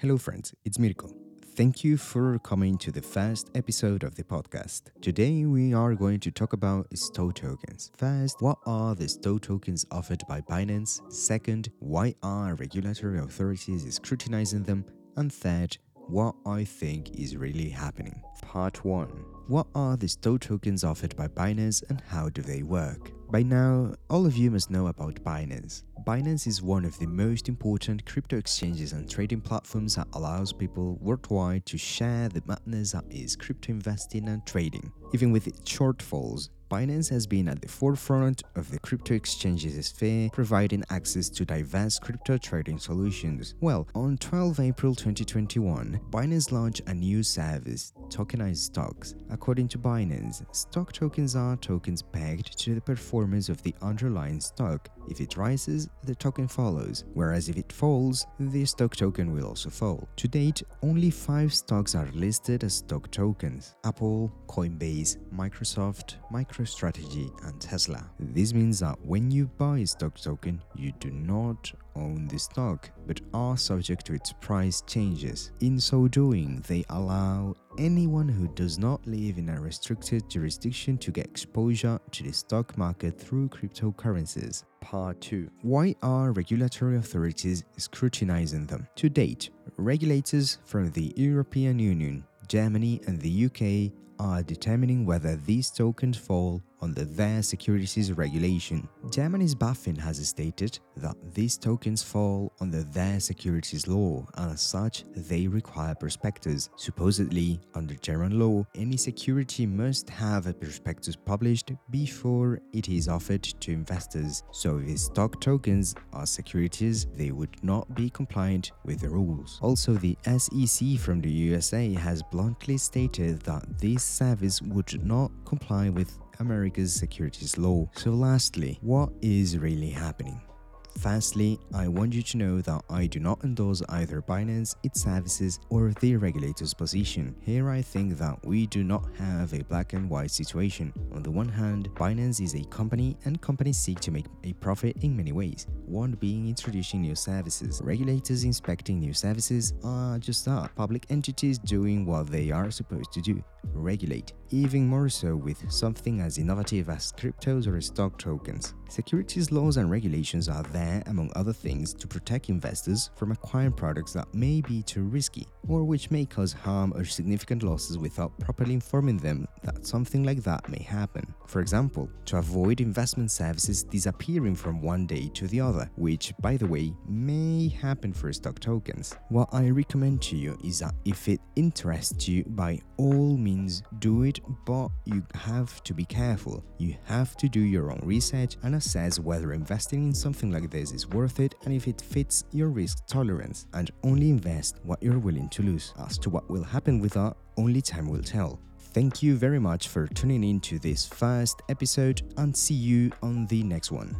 Hello, friends, it's Mirko. Thank you for coming to the first episode of the podcast. Today, we are going to talk about stock tokens. First, what are the stock tokens offered by Binance? Second, why are regulatory authorities scrutinizing them? And third, what I think is really happening. Part 1 What are the stock tokens offered by Binance and how do they work? By now, all of you must know about Binance. Binance is one of the most important crypto exchanges and trading platforms that allows people worldwide to share the madness that is crypto investing and trading. Even with its shortfalls, Binance has been at the forefront of the crypto exchanges sphere, providing access to diverse crypto trading solutions. Well, on 12 April 2021, Binance launched a new service, tokenized stocks. According to Binance, stock tokens are tokens pegged to the performance of the underlying stock. If it rises, the token follows, whereas if it falls, the stock token will also fall. To date, only five stocks are listed as stock tokens Apple, Coinbase, Microsoft, MicroStrategy, and Tesla. This means that when you buy a stock token, you do not own the stock but are subject to its price changes. In so doing, they allow anyone who does not live in a restricted jurisdiction to get exposure to the stock market through cryptocurrencies. Part 2 Why are regulatory authorities scrutinizing them? To date, regulators from the European Union, Germany, and the UK are determining whether these tokens fall under their securities regulation. Germany's BaFin has stated that these tokens fall under their securities law and as such they require prospectus. Supposedly, under German law, any security must have a prospectus published before it is offered to investors. So if stock tokens are securities, they would not be compliant with the rules. Also, the SEC from the USA has bluntly stated that this service would not comply with America's securities law. So, lastly, what is really happening? Firstly, I want you to know that I do not endorse either Binance, its services, or the regulator's position. Here I think that we do not have a black and white situation. On the one hand, Binance is a company and companies seek to make a profit in many ways. One being introducing new services. Regulators inspecting new services are just that, public entities doing what they are supposed to do regulate, even more so with something as innovative as cryptos or stock tokens. Securities laws and regulations are there, among other things, to protect investors from acquiring products that may be too risky or which may cause harm or significant losses without properly informing them that something like that may happen. For example, to avoid investment services disappearing from one day to the other, which, by the way, may happen for stock tokens. What I recommend to you is that if it interests you, by all means do it, but you have to be careful. You have to do your own research and assess whether investing in something like this is worth it and if it fits your risk tolerance, and only invest what you're willing to lose. As to what will happen with that, only time will tell. Thank you very much for tuning in to this first episode and see you on the next one.